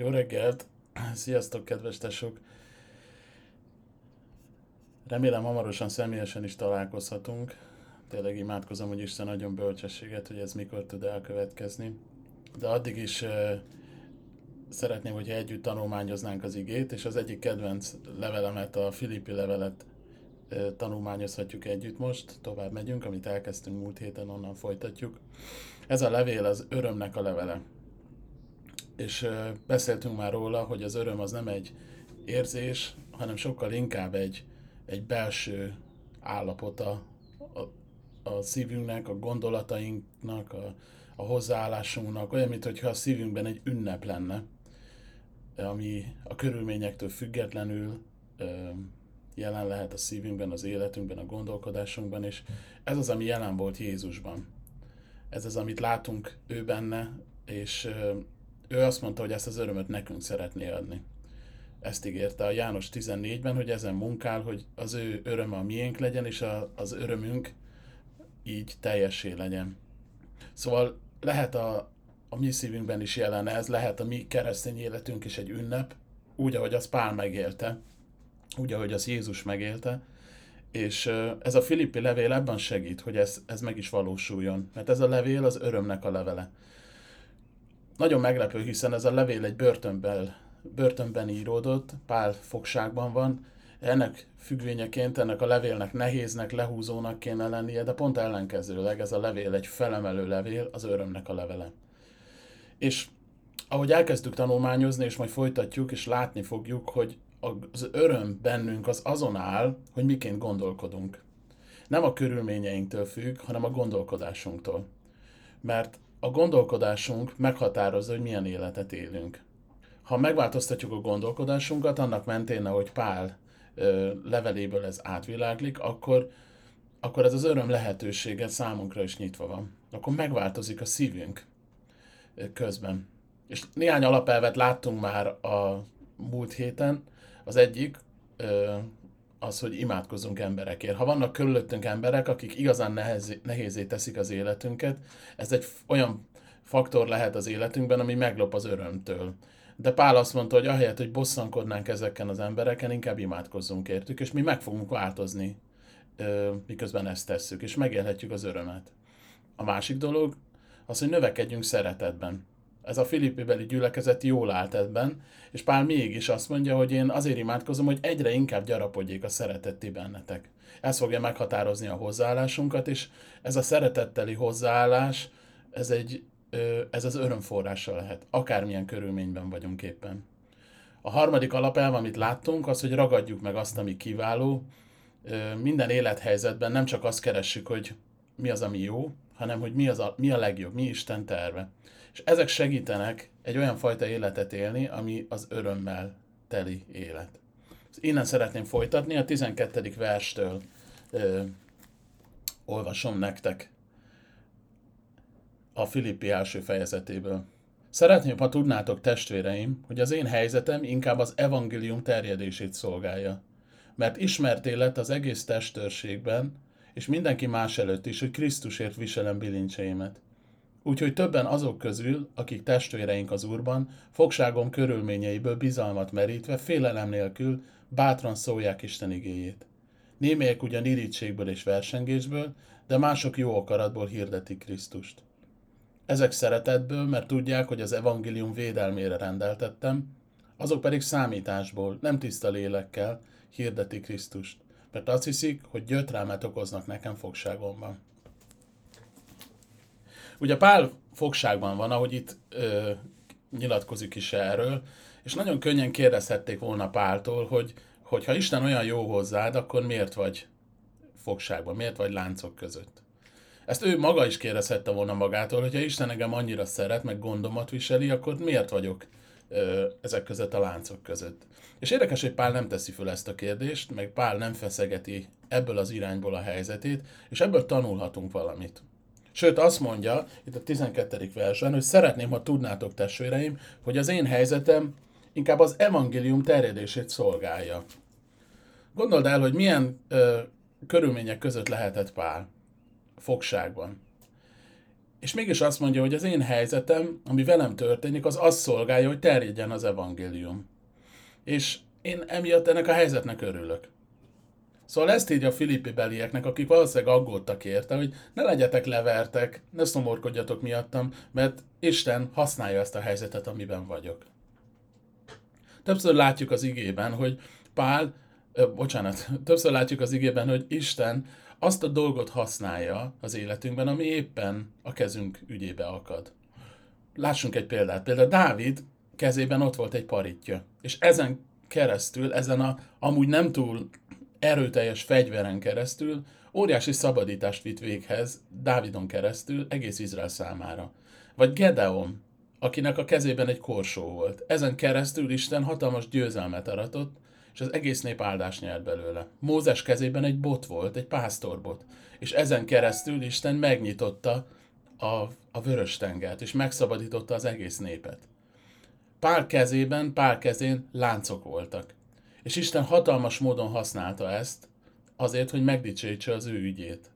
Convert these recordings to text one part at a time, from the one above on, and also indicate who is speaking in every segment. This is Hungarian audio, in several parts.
Speaker 1: Jó reggelt! Sziasztok, kedves tesók! Remélem hamarosan személyesen is találkozhatunk. Tényleg imádkozom, hogy Isten adjon bölcsességet, hogy ez mikor tud elkövetkezni. De addig is uh, szeretném, hogyha együtt tanulmányoznánk az igét, és az egyik kedvenc levelemet, a Filippi levelet uh, tanulmányozhatjuk együtt most. Tovább megyünk, amit elkezdtünk múlt héten, onnan folytatjuk. Ez a levél az örömnek a levele és beszéltünk már róla, hogy az öröm az nem egy érzés, hanem sokkal inkább egy, egy belső állapota a, a szívünknek, a gondolatainknak, a, a hozzáállásunknak, olyan, mintha a szívünkben egy ünnep lenne, ami a körülményektől függetlenül jelen lehet a szívünkben, az életünkben, a gondolkodásunkban, és ez az, ami jelen volt Jézusban. Ez az, amit látunk ő benne, és ő azt mondta, hogy ezt az örömöt nekünk szeretné adni. Ezt ígérte a János 14-ben, hogy ezen munkál, hogy az ő öröme a miénk legyen, és a, az örömünk így teljesé legyen. Szóval lehet a, a mi szívünkben is jelen ez, lehet a mi keresztény életünk is egy ünnep, úgy, ahogy az Pál megélte, úgy, ahogy az Jézus megélte, és ez a Filippi levél ebben segít, hogy ez, ez meg is valósuljon, mert ez a levél az örömnek a levele. Nagyon meglepő, hiszen ez a levél egy börtönben, börtönben íródott, Pál fogságban van, ennek függvényeként ennek a levélnek nehéznek, lehúzónak kéne lennie, de pont ellenkezőleg ez a levél egy felemelő levél, az örömnek a levele. És ahogy elkezdtük tanulmányozni, és majd folytatjuk, és látni fogjuk, hogy az öröm bennünk az azon áll, hogy miként gondolkodunk. Nem a körülményeinktől függ, hanem a gondolkodásunktól. Mert a gondolkodásunk meghatározza, hogy milyen életet élünk. Ha megváltoztatjuk a gondolkodásunkat, annak mentén, ahogy Pál leveléből ez átviláglik, akkor, akkor ez az öröm lehetősége számunkra is nyitva van. Akkor megváltozik a szívünk közben. És néhány alapelvet láttunk már a múlt héten. Az egyik, az, hogy imádkozzunk emberekért. Ha vannak körülöttünk emberek, akik igazán nehez, nehézé teszik az életünket, ez egy olyan faktor lehet az életünkben, ami meglop az örömtől. De Pál azt mondta, hogy ahelyett, hogy bosszankodnánk ezeken az embereken, inkább imádkozzunk értük, és mi meg fogunk változni, miközben ezt tesszük, és megélhetjük az örömet. A másik dolog az, hogy növekedjünk szeretetben ez a Filippi beli gyülekezet jól állt ebben, és Pál mégis azt mondja, hogy én azért imádkozom, hogy egyre inkább gyarapodjék a szeretetti bennetek. Ez fogja meghatározni a hozzáállásunkat, és ez a szeretetteli hozzáállás, ez, egy, ez az örömforrása lehet, akármilyen körülményben vagyunk éppen. A harmadik alapelv, amit láttunk, az, hogy ragadjuk meg azt, ami kiváló. Minden élethelyzetben nem csak azt keressük, hogy mi az, ami jó, hanem hogy mi, az a, mi a legjobb, mi Isten terve. És ezek segítenek egy olyan fajta életet élni, ami az örömmel teli élet. Innen szeretném folytatni, a 12. verstől ö, olvasom nektek a Filippi első fejezetéből. Szeretném, ha tudnátok, testvéreim, hogy az én helyzetem inkább az evangélium terjedését szolgálja. Mert ismert élet az egész testőrségben, és mindenki más előtt is, hogy Krisztusért viselem bilincseimet. Úgyhogy többen azok közül, akik testvéreink az Úrban, fogságom körülményeiből bizalmat merítve, félelem nélkül bátran szólják Isten igéjét. Némelyek ugyan irítségből és versengésből, de mások jó akaratból hirdetik Krisztust. Ezek szeretetből, mert tudják, hogy az evangélium védelmére rendeltettem, azok pedig számításból, nem tiszta lélekkel hirdeti Krisztust, mert azt hiszik, hogy gyötrelmet okoznak nekem fogságomban. Ugye Pál fogságban van, ahogy itt ö, nyilatkozik is erről, és nagyon könnyen kérdezhették volna Páltól, hogy, hogy ha Isten olyan jó hozzád, akkor miért vagy fogságban, miért vagy láncok között? Ezt ő maga is kérdezhette volna magától, hogyha Isten engem annyira szeret, meg gondomat viseli, akkor miért vagyok ö, ezek között a láncok között? És érdekes, hogy Pál nem teszi föl ezt a kérdést, meg Pál nem feszegeti ebből az irányból a helyzetét, és ebből tanulhatunk valamit. Sőt, azt mondja, itt a 12. versen, hogy szeretném, ha tudnátok, testvéreim, hogy az én helyzetem inkább az evangélium terjedését szolgálja. Gondold el, hogy milyen ö, körülmények között lehetett Pál fogságban. És mégis azt mondja, hogy az én helyzetem, ami velem történik, az azt szolgálja, hogy terjedjen az evangélium. És én emiatt ennek a helyzetnek örülök. Szóval ezt írja a filippi belieknek, akik valószínűleg aggódtak érte, hogy ne legyetek levertek, ne szomorkodjatok miattam, mert Isten használja ezt a helyzetet, amiben vagyok. Többször látjuk az igében, hogy Pál, ö, bocsánat, többször látjuk az igében, hogy Isten azt a dolgot használja az életünkben, ami éppen a kezünk ügyébe akad. Lássunk egy példát. Például Dávid kezében ott volt egy paritja, és ezen keresztül, ezen a amúgy nem túl erőteljes fegyveren keresztül óriási szabadítást vitt véghez Dávidon keresztül egész Izrael számára. Vagy Gedeon, akinek a kezében egy korsó volt. Ezen keresztül Isten hatalmas győzelmet aratott, és az egész nép áldás nyert belőle. Mózes kezében egy bot volt, egy pásztorbot, és ezen keresztül Isten megnyitotta a, a vörös tengert, és megszabadította az egész népet. Pál kezében, Pál kezén láncok voltak. És Isten hatalmas módon használta ezt, azért, hogy megdicsőítse az ő ügyét.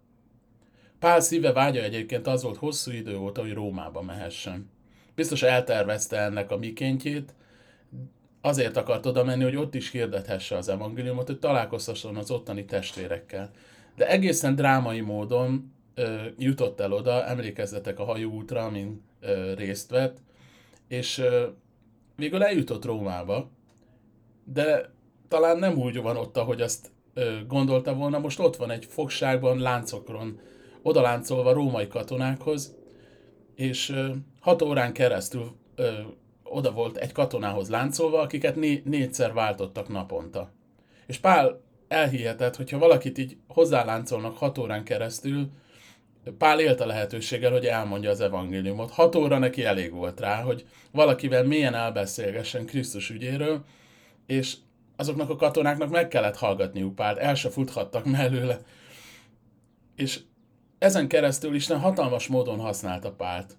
Speaker 1: Pál szíve vágya egyébként az volt hosszú idő óta, hogy Rómába mehessen. Biztos eltervezte ennek a mikéntjét, azért akart oda menni, hogy ott is hirdethesse az evangéliumot, hogy találkozhasson az ottani testvérekkel. De egészen drámai módon ö, jutott el oda, emlékezzetek a hajóútra, amin ö, részt vett, és ö, végül eljutott Rómába, de talán nem úgy van ott, ahogy azt ö, gondolta volna. Most ott van egy fogságban, láncokron, odaláncolva római katonákhoz, és ö, hat órán keresztül ö, oda volt egy katonához láncolva, akiket né- négyszer váltottak naponta. És Pál elhihetett, hogyha valakit így hozzáláncolnak hat órán keresztül, Pál élt a lehetőséggel, hogy elmondja az evangéliumot. Hat óra neki elég volt rá, hogy valakivel mélyen elbeszélgessen Krisztus ügyéről, és azoknak a katonáknak meg kellett hallgatniuk Pált, el se futhattak mellőle. És ezen keresztül Isten hatalmas módon használta Pált.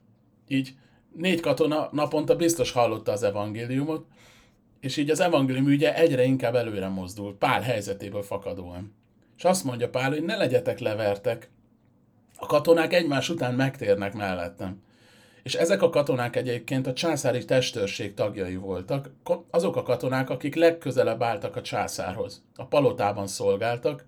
Speaker 1: Így négy katona naponta biztos hallotta az evangéliumot, és így az evangélium ügye egyre inkább előre mozdul, Pál helyzetéből fakadóan. És azt mondja Pál, hogy ne legyetek levertek, a katonák egymás után megtérnek mellettem. És ezek a katonák egyébként a császári testőrség tagjai voltak, azok a katonák, akik legközelebb álltak a császárhoz. A palotában szolgáltak,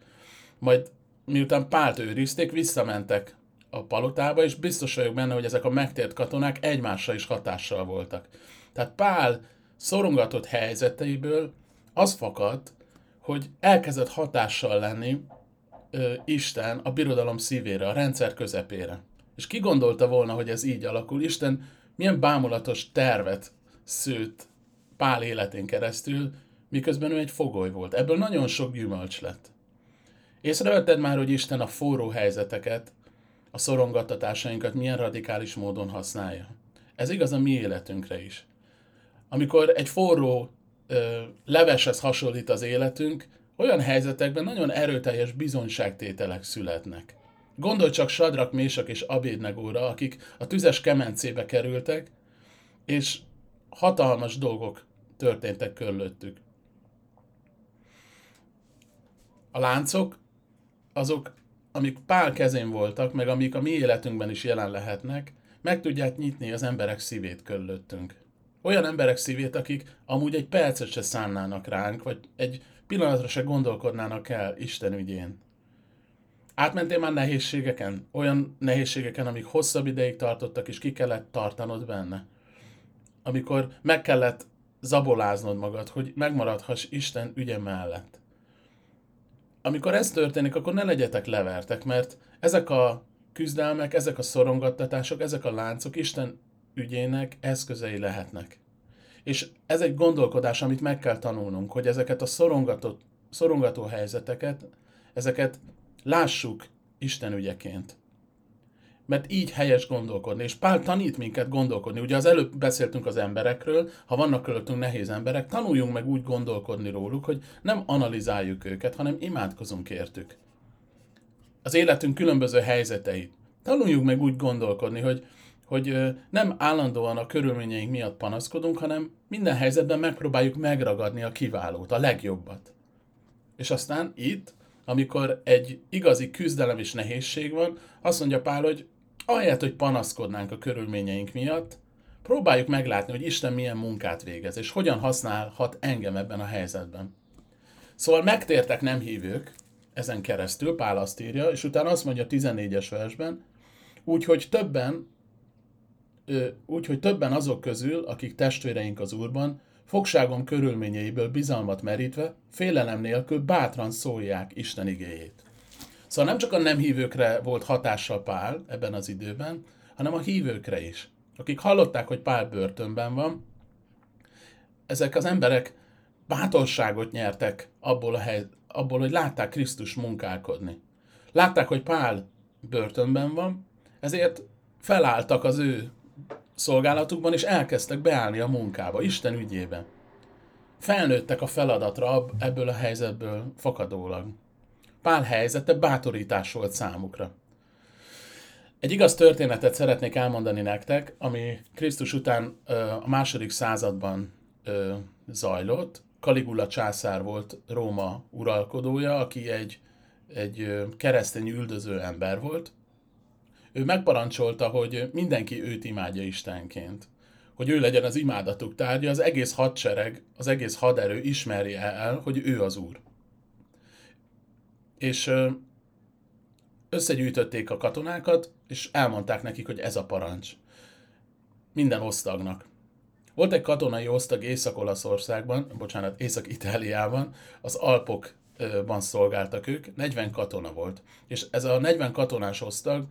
Speaker 1: majd miután Pált őrizték, visszamentek a palotába, és biztos vagyok benne, hogy ezek a megtért katonák egymásra is hatással voltak. Tehát Pál szorongatott helyzeteiből az fakadt, hogy elkezdett hatással lenni ö, Isten a birodalom szívére, a rendszer közepére. És ki gondolta volna, hogy ez így alakul? Isten milyen bámulatos tervet szőtt Pál életén keresztül, miközben ő egy fogoly volt. Ebből nagyon sok gyümölcs lett. Észrevetted már, hogy Isten a forró helyzeteket, a szorongattatásainkat milyen radikális módon használja? Ez igaz a mi életünkre is. Amikor egy forró ö, leveshez hasonlít az életünk, olyan helyzetekben nagyon erőteljes bizonyságtételek születnek. Gondolj csak Sadrak, Mésak és Abédnegóra, akik a tüzes kemencébe kerültek, és hatalmas dolgok történtek körülöttük. A láncok, azok, amik Pál kezén voltak, meg amik a mi életünkben is jelen lehetnek, meg tudják nyitni az emberek szívét körülöttünk. Olyan emberek szívét, akik amúgy egy percet se szánnának ránk, vagy egy pillanatra se gondolkodnának el Isten ügyén. Átmentél már nehézségeken? Olyan nehézségeken, amik hosszabb ideig tartottak, és ki kellett tartanod benne? Amikor meg kellett zaboláznod magad, hogy megmaradhass Isten ügye mellett. Amikor ez történik, akkor ne legyetek levertek, mert ezek a küzdelmek, ezek a szorongattatások, ezek a láncok Isten ügyének eszközei lehetnek. És ez egy gondolkodás, amit meg kell tanulnunk, hogy ezeket a szorongató, helyzeteket, ezeket Lássuk Isten ügyeként. Mert így helyes gondolkodni. És Pál tanít minket gondolkodni. Ugye az előbb beszéltünk az emberekről, ha vannak körülöttünk nehéz emberek, tanuljunk meg úgy gondolkodni róluk, hogy nem analizáljuk őket, hanem imádkozunk értük. Az életünk különböző helyzeteit. Tanuljunk meg úgy gondolkodni, hogy, hogy nem állandóan a körülményeink miatt panaszkodunk, hanem minden helyzetben megpróbáljuk megragadni a kiválót, a legjobbat. És aztán itt amikor egy igazi küzdelem és nehézség van, azt mondja Pál, hogy ahelyett, hogy panaszkodnánk a körülményeink miatt, próbáljuk meglátni, hogy Isten milyen munkát végez, és hogyan használhat engem ebben a helyzetben. Szóval megtértek nem hívők, ezen keresztül, Pál azt írja, és utána azt mondja a 14-es versben, úgyhogy többen, úgyhogy többen azok közül, akik testvéreink az Úrban, fogságom körülményeiből bizalmat merítve, félelem nélkül bátran szólják Isten igéjét. Szóval nem csak a nem hívőkre volt hatással Pál ebben az időben, hanem a hívőkre is. Akik hallották, hogy Pál börtönben van, ezek az emberek bátorságot nyertek abból, a hely, abból, hogy látták Krisztus munkálkodni. Látták, hogy Pál börtönben van, ezért felálltak az ő szolgálatukban, és elkezdtek beállni a munkába, Isten ügyében. Felnőttek a feladatra ebből a helyzetből fakadólag. Pál helyzete bátorítás volt számukra. Egy igaz történetet szeretnék elmondani nektek, ami Krisztus után a második században zajlott. Caligula császár volt Róma uralkodója, aki egy, egy keresztény üldöző ember volt. Ő megparancsolta, hogy mindenki őt imádja Istenként. Hogy ő legyen az imádatuk tárgya, az egész hadsereg, az egész haderő ismerje el, hogy ő az Úr. És összegyűjtötték a katonákat, és elmondták nekik, hogy ez a parancs. Minden osztagnak. Volt egy katonai osztag Észak-Olaszországban, bocsánat, Észak-Itáliában, az Alpokban szolgáltak ők, 40 katona volt. És ez a 40 katonás osztag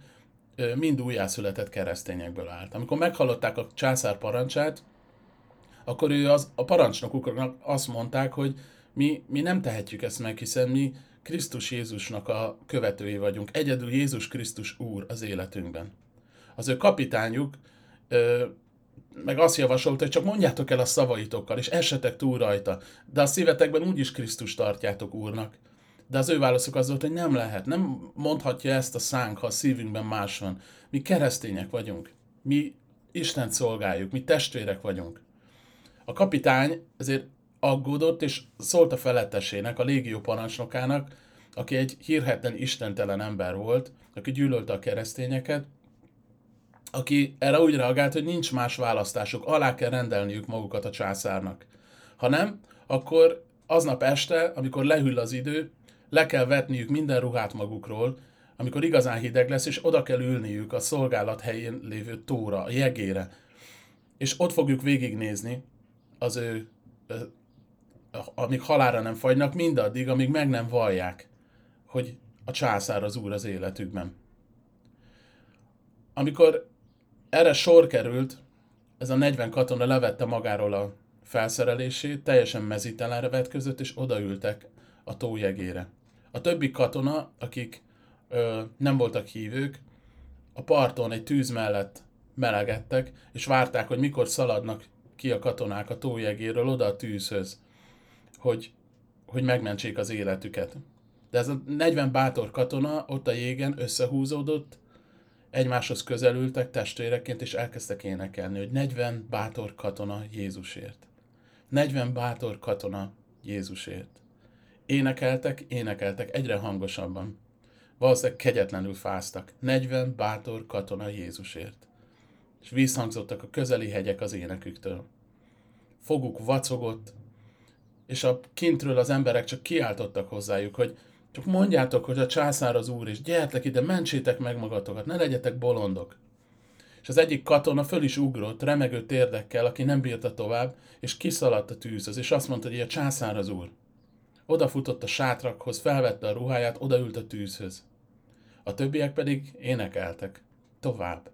Speaker 1: mind újjászületett keresztényekből állt. Amikor meghallották a császár parancsát, akkor ő az, a parancsnokuknak azt mondták, hogy mi, mi nem tehetjük ezt meg, hiszen mi Krisztus Jézusnak a követői vagyunk. Egyedül Jézus Krisztus Úr az életünkben. Az ő kapitányuk ö, meg azt javasolta, hogy csak mondjátok el a szavaitokkal, és esetek túl rajta, de a szívetekben úgyis Krisztus tartjátok Úrnak. De az ő válaszuk az volt, hogy nem lehet, nem mondhatja ezt a szánk, ha a szívünkben más van. Mi keresztények vagyunk, mi Isten szolgáljuk, mi testvérek vagyunk. A kapitány ezért aggódott, és szólt a felettesének, a légió parancsnokának, aki egy hírhetlen istentelen ember volt, aki gyűlölte a keresztényeket, aki erre úgy reagált, hogy nincs más választásuk, alá kell rendelniük magukat a császárnak. Ha nem, akkor aznap este, amikor lehűl az idő, le kell vetniük minden ruhát magukról, amikor igazán hideg lesz, és oda kell ülniük a szolgálat helyén lévő tóra, a jegére. És ott fogjuk végignézni az ő amíg halára nem fagynak, mindaddig, amíg meg nem vallják, hogy a császár az úr az életükben. Amikor erre sor került, ez a 40 katona levette magáról a felszerelését, teljesen mezítelenre vetközött, és odaültek a tójegére. A többi katona, akik ö, nem voltak hívők, a parton egy tűz mellett melegedtek, és várták, hogy mikor szaladnak ki a katonák a tójegéről oda a tűzhöz hogy, hogy megmentsék az életüket. De ez a 40 bátor katona ott a jégen összehúzódott, egymáshoz közelültek testvéreként, és elkezdtek énekelni, hogy 40 bátor katona Jézusért. 40 bátor katona Jézusért. Énekeltek, énekeltek egyre hangosabban. Valószínűleg kegyetlenül fáztak. 40 bátor katona Jézusért. És visszhangzottak a közeli hegyek az éneküktől. Foguk vacogott, és a kintről az emberek csak kiáltottak hozzájuk, hogy csak mondjátok, hogy a császár az úr, és gyertek ide, mentsétek meg magatokat, ne legyetek bolondok. És az egyik katona föl is ugrott, remegő térdekkel, aki nem bírta tovább, és kiszaladt a tűzhöz, és azt mondta, hogy a császár az úr. Odafutott a sátrakhoz, felvette a ruháját, odaült a tűzhöz. A többiek pedig énekeltek. Tovább.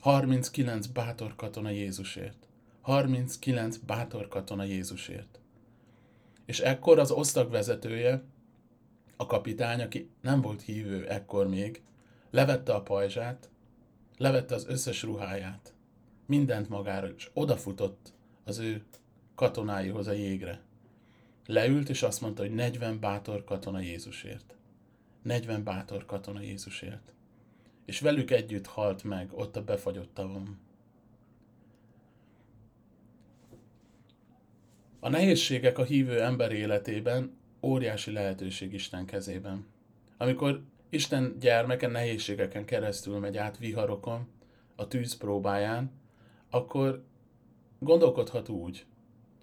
Speaker 1: 39 bátor katona Jézusért. 39 bátor katona Jézusért. És ekkor az osztag vezetője, a kapitány, aki nem volt hívő ekkor még, levette a pajzsát, levette az összes ruháját, mindent magára, és odafutott az ő katonáihoz a jégre. Leült, és azt mondta, hogy 40 bátor katona Jézusért. 40 bátor katona Jézusért. És velük együtt halt meg ott a befagyott tavon. A nehézségek a hívő ember életében óriási lehetőség Isten kezében. Amikor Isten gyermeke nehézségeken keresztül megy át viharokon, a tűz próbáján, akkor gondolkodhat úgy,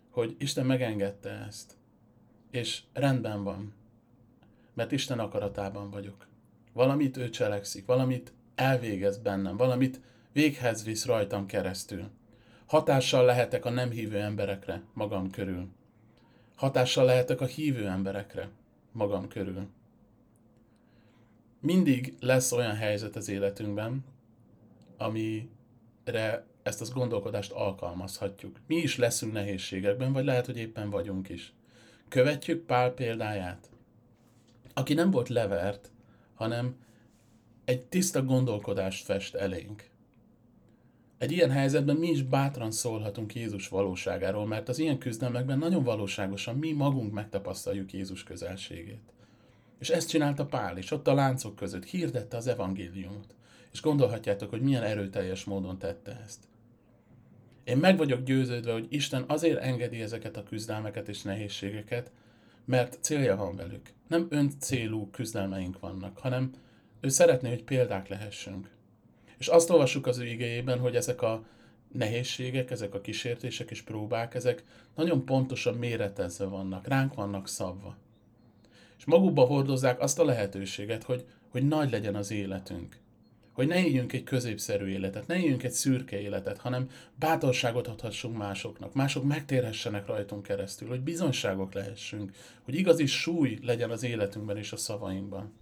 Speaker 1: hogy Isten megengedte ezt, és rendben van, mert Isten akaratában vagyok. Valamit ő cselekszik, valamit elvégez bennem, valamit véghez visz rajtam keresztül. Hatással lehetek a nem hívő emberekre magam körül. Hatással lehetek a hívő emberekre magam körül. Mindig lesz olyan helyzet az életünkben, amire ezt az gondolkodást alkalmazhatjuk. Mi is leszünk nehézségekben, vagy lehet, hogy éppen vagyunk is. Követjük Pál példáját, aki nem volt levert, hanem egy tiszta gondolkodást fest elénk. Egy ilyen helyzetben mi is bátran szólhatunk Jézus valóságáról, mert az ilyen küzdelmekben nagyon valóságosan mi magunk megtapasztaljuk Jézus közelségét. És ezt csinálta Pál is, ott a láncok között hirdette az evangéliumot. És gondolhatjátok, hogy milyen erőteljes módon tette ezt. Én meg vagyok győződve, hogy Isten azért engedi ezeket a küzdelmeket és nehézségeket, mert célja van velük. Nem ön célú küzdelmeink vannak, hanem ő szeretné, hogy példák lehessünk. És azt olvassuk az ő igényében, hogy ezek a nehézségek, ezek a kísértések és próbák, ezek nagyon pontosan méretezve vannak, ránk vannak szabva. És magukba hordozzák azt a lehetőséget, hogy, hogy nagy legyen az életünk. Hogy ne éljünk egy középszerű életet, ne éljünk egy szürke életet, hanem bátorságot adhassunk másoknak, mások megtérhessenek rajtunk keresztül, hogy bizonságok lehessünk, hogy igazi súly legyen az életünkben és a szavainkban.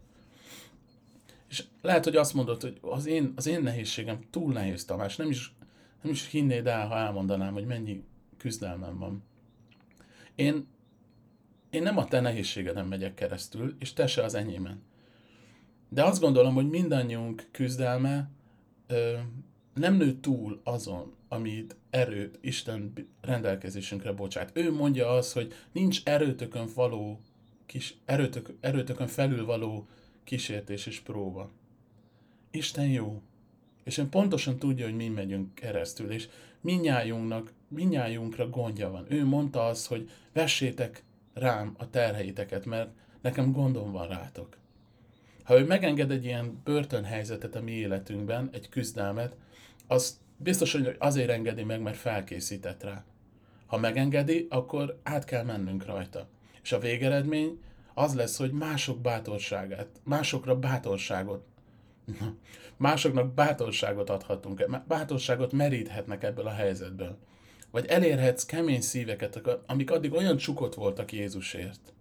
Speaker 1: És lehet, hogy azt mondod, hogy az én, az én nehézségem túl nehéz, Tamás, nem is, nem is hinnéd el, ha elmondanám, hogy mennyi küzdelmem van. Én, én nem a te nehézségeden megyek keresztül, és te se az enyémen. De azt gondolom, hogy mindannyiunk küzdelme ö, nem nő túl azon, amit erőt Isten rendelkezésünkre bocsát. Ő mondja azt, hogy nincs erőtökön való, kis, erőtök, erőtökön felül való kísértés és próba. Isten jó, és ön pontosan tudja, hogy mi megyünk keresztül, és minnyájunknak, minnyájunkra gondja van. Ő mondta azt, hogy vessétek rám a terheiteket, mert nekem gondom van rátok. Ha ő megenged egy ilyen börtönhelyzetet a mi életünkben, egy küzdelmet, az biztos, hogy azért engedi meg, mert felkészített rá. Ha megengedi, akkor át kell mennünk rajta. És a végeredmény az lesz, hogy mások bátorságát, másokra bátorságot, másoknak bátorságot adhatunk, bátorságot meríthetnek ebből a helyzetből. Vagy elérhetsz kemény szíveket, amik addig olyan csukott voltak Jézusért.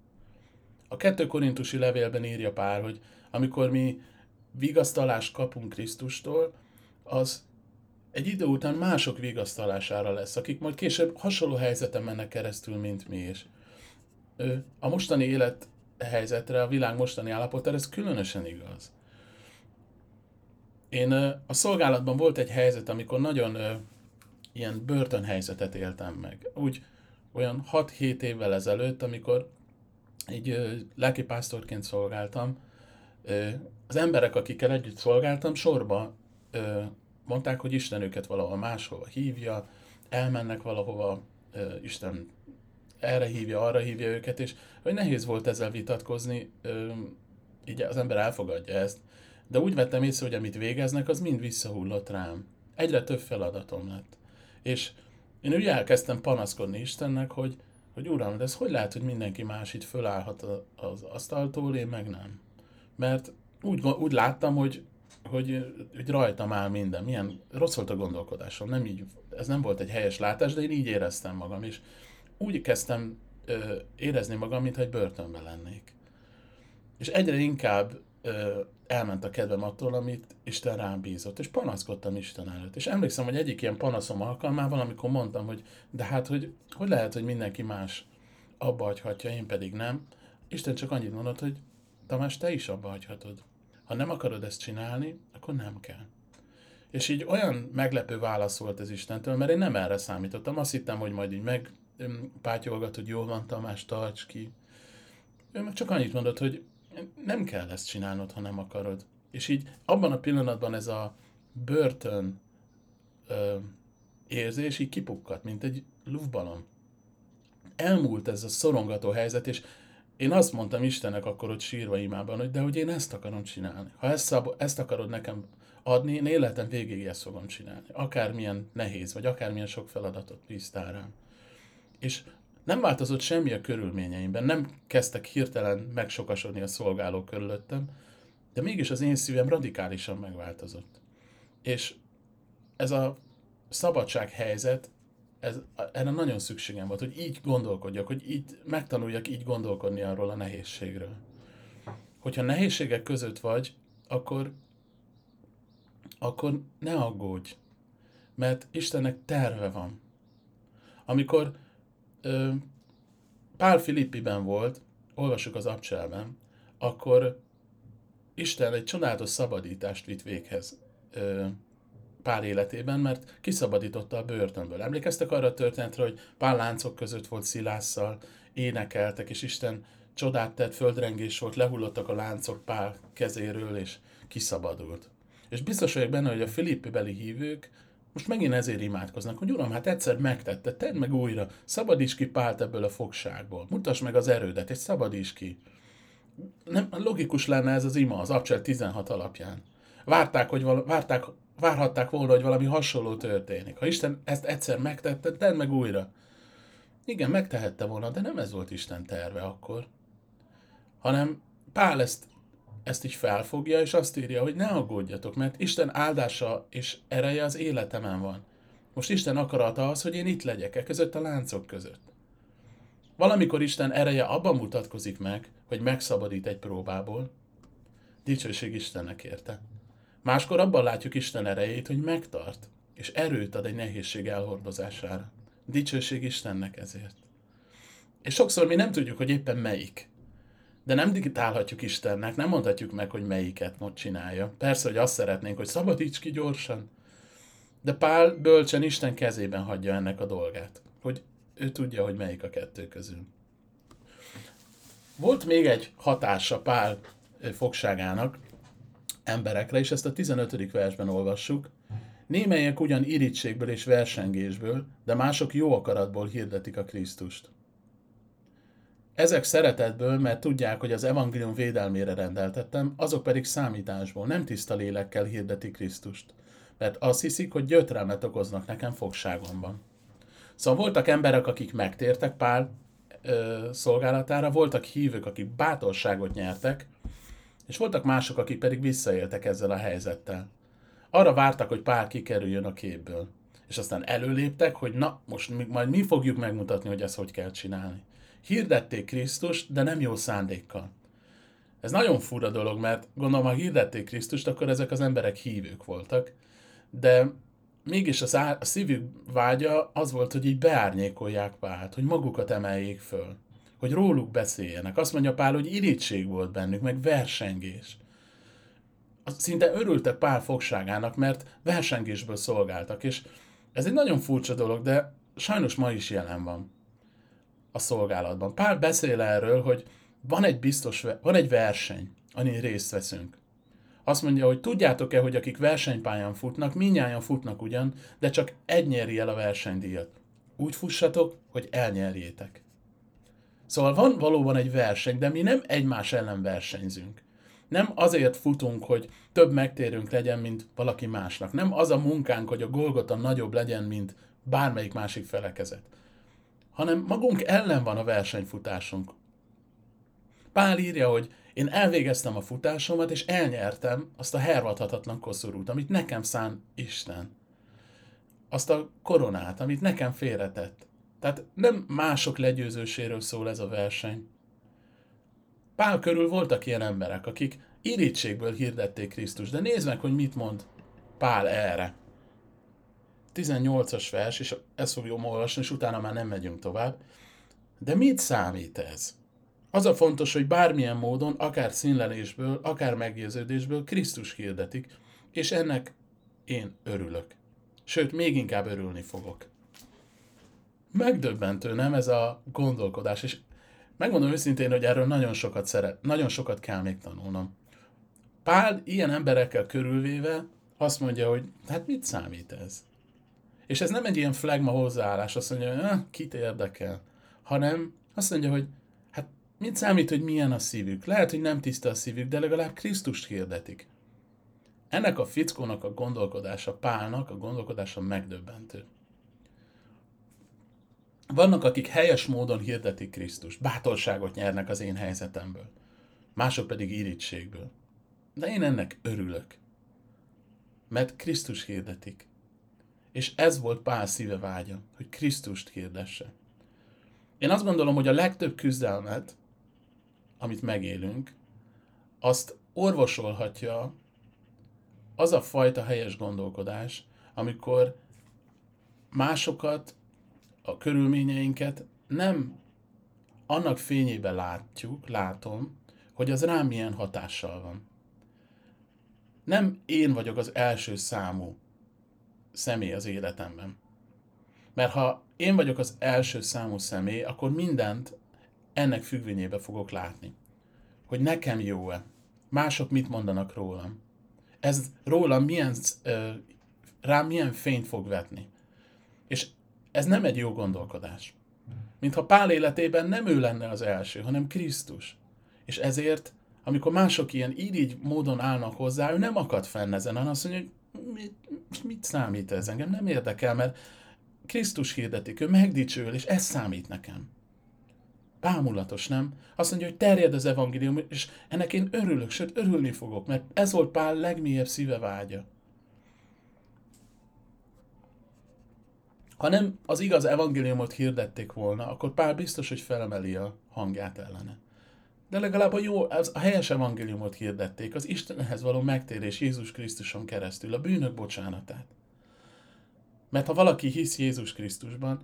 Speaker 1: A kettő korintusi levélben írja pár, hogy amikor mi vigasztalást kapunk Krisztustól, az egy idő után mások vigasztalására lesz, akik majd később hasonló helyzeten mennek keresztül, mint mi is. A mostani élet helyzetre, a világ mostani állapotára, ez különösen igaz. Én a szolgálatban volt egy helyzet, amikor nagyon ilyen börtönhelyzetet éltem meg. Úgy olyan 6-7 évvel ezelőtt, amikor egy lelkipásztorként szolgáltam, az emberek, akikkel együtt szolgáltam, sorba mondták, hogy Isten őket valahol máshova hívja, elmennek valahova, Isten erre hívja, arra hívja őket, és hogy nehéz volt ezzel vitatkozni, így az ember elfogadja ezt, de úgy vettem észre, hogy amit végeznek, az mind visszahullott rám. Egyre több feladatom lett. És én úgy elkezdtem panaszkodni Istennek, hogy, hogy Uram, de ez hogy lehet, hogy mindenki más itt fölállhat az asztaltól, én meg nem. Mert úgy, úgy láttam, hogy, hogy, hogy rajtam áll minden. Milyen rossz volt a gondolkodásom. Nem így, ez nem volt egy helyes látás, de én így éreztem magam. És úgy kezdtem ö, érezni magam, mintha egy börtönben lennék. És egyre inkább ö, elment a kedvem attól, amit Isten rám bízott, és panaszkodtam Isten előtt. És emlékszem, hogy egyik ilyen panaszom alkalmával, amikor mondtam, hogy de hát, hogy, hogy lehet, hogy mindenki más abba hagyhatja, én pedig nem. Isten csak annyit mondott, hogy Tamás, te is abba hagyhatod. Ha nem akarod ezt csinálni, akkor nem kell. És így olyan meglepő válasz volt ez Istentől, mert én nem erre számítottam. Azt hittem, hogy majd így meg pátyolgat, hogy jól van Tamás, tarts ki. Ő meg csak annyit mondott, hogy nem kell ezt csinálnod, ha nem akarod. És így abban a pillanatban ez a börtön ö, érzés így kipukkat, mint egy luftbalon. Elmúlt ez a szorongató helyzet, és én azt mondtam Istennek akkor ott sírva imában, hogy de hogy én ezt akarom csinálni. Ha ezt, szab- ezt akarod nekem adni, én életem végéig ezt fogom csinálni. Akármilyen nehéz, vagy akármilyen sok feladatot bíztál rám. És nem változott semmi a körülményeimben, nem kezdtek hirtelen megsokasodni a szolgálók körülöttem, de mégis az én szívem radikálisan megváltozott. És ez a szabadság helyzet, ez, erre nagyon szükségem volt, hogy így gondolkodjak, hogy így megtanuljak így gondolkodni arról a nehézségről. Hogyha nehézségek között vagy, akkor, akkor ne aggódj, mert Istennek terve van. Amikor ö, Pál Filippiben volt, olvasjuk az abcselben, akkor Isten egy csodálatos szabadítást vitt véghez ö, Pál életében, mert kiszabadította a börtönből. Emlékeztek arra a történetre, hogy Pál láncok között volt Szilásszal, énekeltek, és Isten csodát tett, földrengés volt, lehullottak a láncok Pál kezéről, és kiszabadult. És biztos vagyok benne, hogy a Filippi beli hívők most megint ezért imádkoznak, hogy Uram, hát egyszer megtette, tedd meg újra, szabadíts ki Pált ebből a fogságból, mutasd meg az erődet, és szabadíts ki. Nem, logikus lenne ez az ima az Abcsel 16 alapján. Várták, hogy val- várták, várhatták volna, hogy valami hasonló történik. Ha Isten ezt egyszer megtette, tedd meg újra. Igen, megtehette volna, de nem ez volt Isten terve akkor. Hanem Pál ezt ezt így felfogja, és azt írja, hogy ne aggódjatok, mert Isten áldása és ereje az életemen van. Most Isten akarata az, hogy én itt legyek, e között a láncok között. Valamikor Isten ereje abban mutatkozik meg, hogy megszabadít egy próbából. Dicsőség Istennek érte. Máskor abban látjuk Isten erejét, hogy megtart, és erőt ad egy nehézség elhordozására. Dicsőség Istennek ezért. És sokszor mi nem tudjuk, hogy éppen melyik. De nem digitálhatjuk Istennek, nem mondhatjuk meg, hogy melyiket most csinálja. Persze, hogy azt szeretnénk, hogy szabadíts ki gyorsan. De Pál bölcsen Isten kezében hagyja ennek a dolgát. Hogy ő tudja, hogy melyik a kettő közül. Volt még egy hatása Pál fogságának emberekre, és ezt a 15. versben olvassuk. Némelyek ugyan irítségből és versengésből, de mások jó akaratból hirdetik a Krisztust. Ezek szeretetből, mert tudják, hogy az evangélium védelmére rendeltettem, azok pedig számításból, nem tiszta lélekkel hirdeti Krisztust. Mert azt hiszik, hogy gyötrelmet okoznak nekem fogságomban. Szóval voltak emberek, akik megtértek Pál ö, szolgálatára, voltak hívők, akik bátorságot nyertek, és voltak mások, akik pedig visszaéltek ezzel a helyzettel. Arra vártak, hogy Pál kikerüljön a képből. És aztán előléptek, hogy na, most majd mi fogjuk megmutatni, hogy ezt hogy kell csinálni hirdették Krisztust, de nem jó szándékkal. Ez nagyon fura dolog, mert gondolom, ha hirdették Krisztust, akkor ezek az emberek hívők voltak, de mégis az á- a szívük vágya az volt, hogy így beárnyékolják Pált, hogy magukat emeljék föl, hogy róluk beszéljenek. Azt mondja Pál, hogy irítség volt bennük, meg versengés. Szinte örültek Pál fogságának, mert versengésből szolgáltak, és ez egy nagyon furcsa dolog, de sajnos ma is jelen van a szolgálatban. Pál beszél erről, hogy van egy biztos, van egy verseny, amin részt veszünk. Azt mondja, hogy tudjátok-e, hogy akik versenypályán futnak, minnyáján futnak ugyan, de csak egy nyeri el a versenydíjat. Úgy fussatok, hogy elnyerjétek. Szóval van valóban egy verseny, de mi nem egymás ellen versenyzünk. Nem azért futunk, hogy több megtérünk legyen, mint valaki másnak. Nem az a munkánk, hogy a Golgota nagyobb legyen, mint bármelyik másik felekezet hanem magunk ellen van a versenyfutásunk. Pál írja, hogy én elvégeztem a futásomat, és elnyertem azt a hervadhatatlan koszorút, amit nekem szán Isten. Azt a koronát, amit nekem félretett. Tehát nem mások legyőzőséről szól ez a verseny. Pál körül voltak ilyen emberek, akik irítségből hirdették Krisztus, de nézd meg, hogy mit mond Pál erre. 18-as vers, és ezt fogjuk olvasni, és utána már nem megyünk tovább. De mit számít ez? Az a fontos, hogy bármilyen módon, akár színlelésből, akár meggyőződésből Krisztus hirdetik, és ennek én örülök. Sőt, még inkább örülni fogok. Megdöbbentő, nem ez a gondolkodás, és megmondom őszintén, hogy erről nagyon sokat szeret, nagyon sokat kell még tanulnom. Pál ilyen emberekkel körülvéve azt mondja, hogy hát mit számít ez? És ez nem egy ilyen flagma hozzáállás, azt mondja, hogy ah, kit érdekel, hanem azt mondja, hogy hát Mit számít, hogy milyen a szívük? Lehet, hogy nem tiszta a szívük, de legalább Krisztust hirdetik. Ennek a fickónak a gondolkodása, Pálnak a gondolkodása megdöbbentő. Vannak, akik helyes módon hirdetik Krisztust, bátorságot nyernek az én helyzetemből, mások pedig irítségből. De én ennek örülök, mert Krisztus hirdetik. És ez volt Pál szíve vágya, hogy Krisztust hirdesse. Én azt gondolom, hogy a legtöbb küzdelmet, amit megélünk, azt orvosolhatja az a fajta helyes gondolkodás, amikor másokat, a körülményeinket nem annak fényében látjuk, látom, hogy az rám milyen hatással van. Nem én vagyok az első számú személy az életemben. Mert ha én vagyok az első számú személy, akkor mindent ennek függvényébe fogok látni. Hogy nekem jó-e, mások mit mondanak rólam. Ez rólam milyen, rám milyen fényt fog vetni. És ez nem egy jó gondolkodás. Mintha Pál életében nem ő lenne az első, hanem Krisztus. És ezért, amikor mások ilyen így módon állnak hozzá, ő nem akad fenn ezen, hanem azt mondja, hogy mit, mit számít ez engem, nem érdekel, mert Krisztus hirdetik, ő megdicsőül, és ez számít nekem. Bámulatos, nem? Azt mondja, hogy terjed az evangélium, és ennek én örülök, sőt örülni fogok, mert ez volt Pál legmélyebb szíve vágya. Ha nem az igaz evangéliumot hirdették volna, akkor Pál biztos, hogy felemeli a hangját ellene. De legalább a jó, az a helyes evangéliumot hirdették, az Istenhez való megtérés Jézus Krisztuson keresztül, a bűnök bocsánatát. Mert ha valaki hisz Jézus Krisztusban,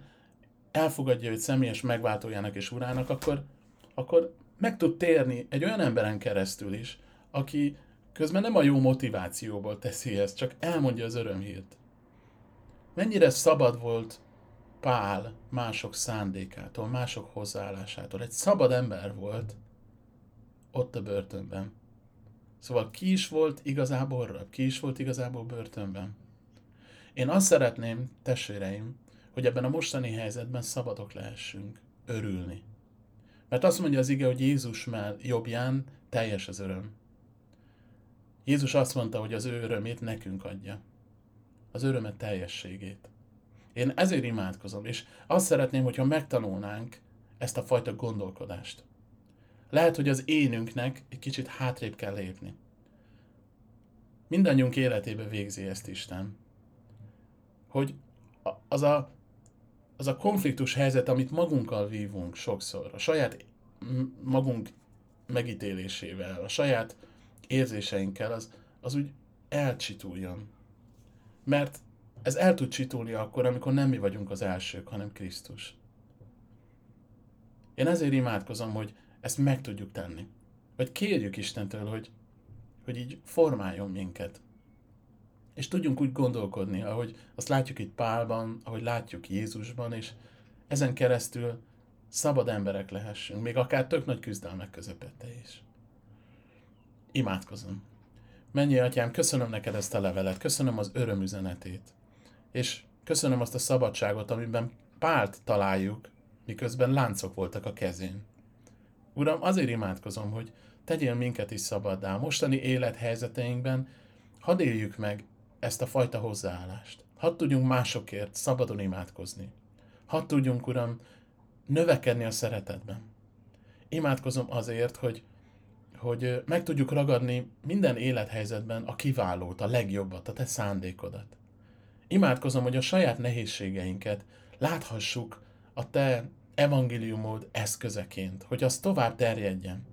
Speaker 1: elfogadja őt személyes megváltójának és urának, akkor, akkor meg tud térni egy olyan emberen keresztül is, aki közben nem a jó motivációból teszi ezt, csak elmondja az örömhírt. Mennyire szabad volt Pál mások szándékától, mások hozzáállásától. Egy szabad ember volt ott a börtönben. Szóval ki is volt igazából rab, ki is volt igazából börtönben. Én azt szeretném, testvéreim, hogy ebben a mostani helyzetben szabadok lehessünk, örülni. Mert azt mondja az ige, hogy Jézus már jobbján teljes az öröm. Jézus azt mondta, hogy az ő örömét nekünk adja. Az örömet teljességét. Én ezért imádkozom, és azt szeretném, hogyha megtanulnánk ezt a fajta gondolkodást. Lehet, hogy az énünknek egy kicsit hátrébb kell lépni. Mindannyiunk életébe végzi ezt Isten. Hogy az a az a konfliktus helyzet, amit magunkkal vívunk sokszor, a saját magunk megítélésével, a saját érzéseinkkel, az, az úgy elcsituljon. Mert ez el tud csitulni akkor, amikor nem mi vagyunk az elsők, hanem Krisztus. Én ezért imádkozom, hogy ezt meg tudjuk tenni. Vagy kérjük Istentől, hogy, hogy így formáljon minket és tudjunk úgy gondolkodni, ahogy azt látjuk itt Pálban, ahogy látjuk Jézusban, és ezen keresztül szabad emberek lehessünk, még akár tök nagy küzdelmek közepette is. Imádkozom. Mennyi atyám, köszönöm neked ezt a levelet, köszönöm az örömüzenetét, és köszönöm azt a szabadságot, amiben Pált találjuk, miközben láncok voltak a kezén. Uram, azért imádkozom, hogy tegyél minket is szabaddá. Mostani élethelyzeteinkben hadd éljük meg ezt a fajta hozzáállást. Hadd tudjunk másokért szabadon imádkozni. Hadd tudjunk, Uram, növekedni a szeretetben. Imádkozom azért, hogy, hogy meg tudjuk ragadni minden élethelyzetben a kiválót, a legjobbat, a te szándékodat. Imádkozom, hogy a saját nehézségeinket láthassuk a te evangéliumod eszközeként, hogy az tovább terjedjen.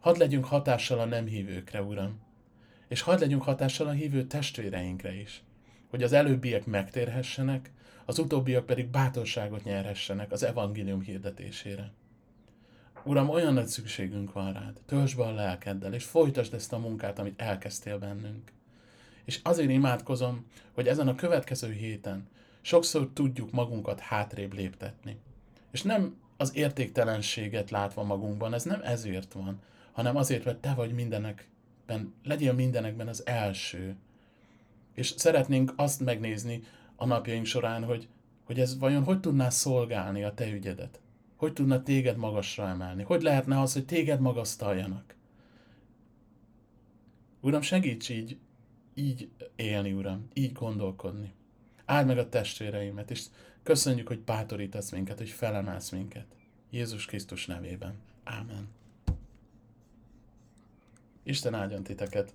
Speaker 1: Hadd legyünk hatással a nem hívőkre, Uram és hadd legyünk hatással a hívő testvéreinkre is, hogy az előbbiek megtérhessenek, az utóbbiak pedig bátorságot nyerhessenek az evangélium hirdetésére. Uram, olyan nagy szükségünk van rád, töltsd be a lelkeddel, és folytasd ezt a munkát, amit elkezdtél bennünk. És azért imádkozom, hogy ezen a következő héten sokszor tudjuk magunkat hátrébb léptetni. És nem az értéktelenséget látva magunkban, ez nem ezért van, hanem azért, mert te vagy mindenek ben, legyél mindenekben az első. És szeretnénk azt megnézni a napjaink során, hogy, hogy ez vajon hogy tudná szolgálni a te ügyedet. Hogy tudna téged magasra emelni? Hogy lehetne az, hogy téged magasztaljanak? Uram, segíts így, így élni, Uram, így gondolkodni. Áld meg a testvéreimet, és köszönjük, hogy bátorítasz minket, hogy felemelsz minket. Jézus Krisztus nevében. Ámen. Isten áldjon titeket!